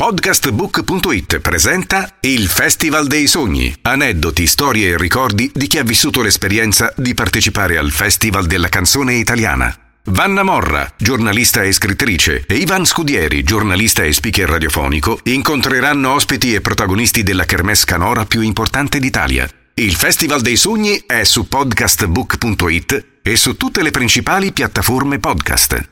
Podcastbook.it presenta il Festival dei Sogni. Aneddoti, storie e ricordi di chi ha vissuto l'esperienza di partecipare al Festival della canzone italiana. Vanna Morra, giornalista e scrittrice, e Ivan Scudieri, giornalista e speaker radiofonico, incontreranno ospiti e protagonisti della kermesse canora più importante d'Italia. Il Festival dei Sogni è su podcastbook.it e su tutte le principali piattaforme podcast.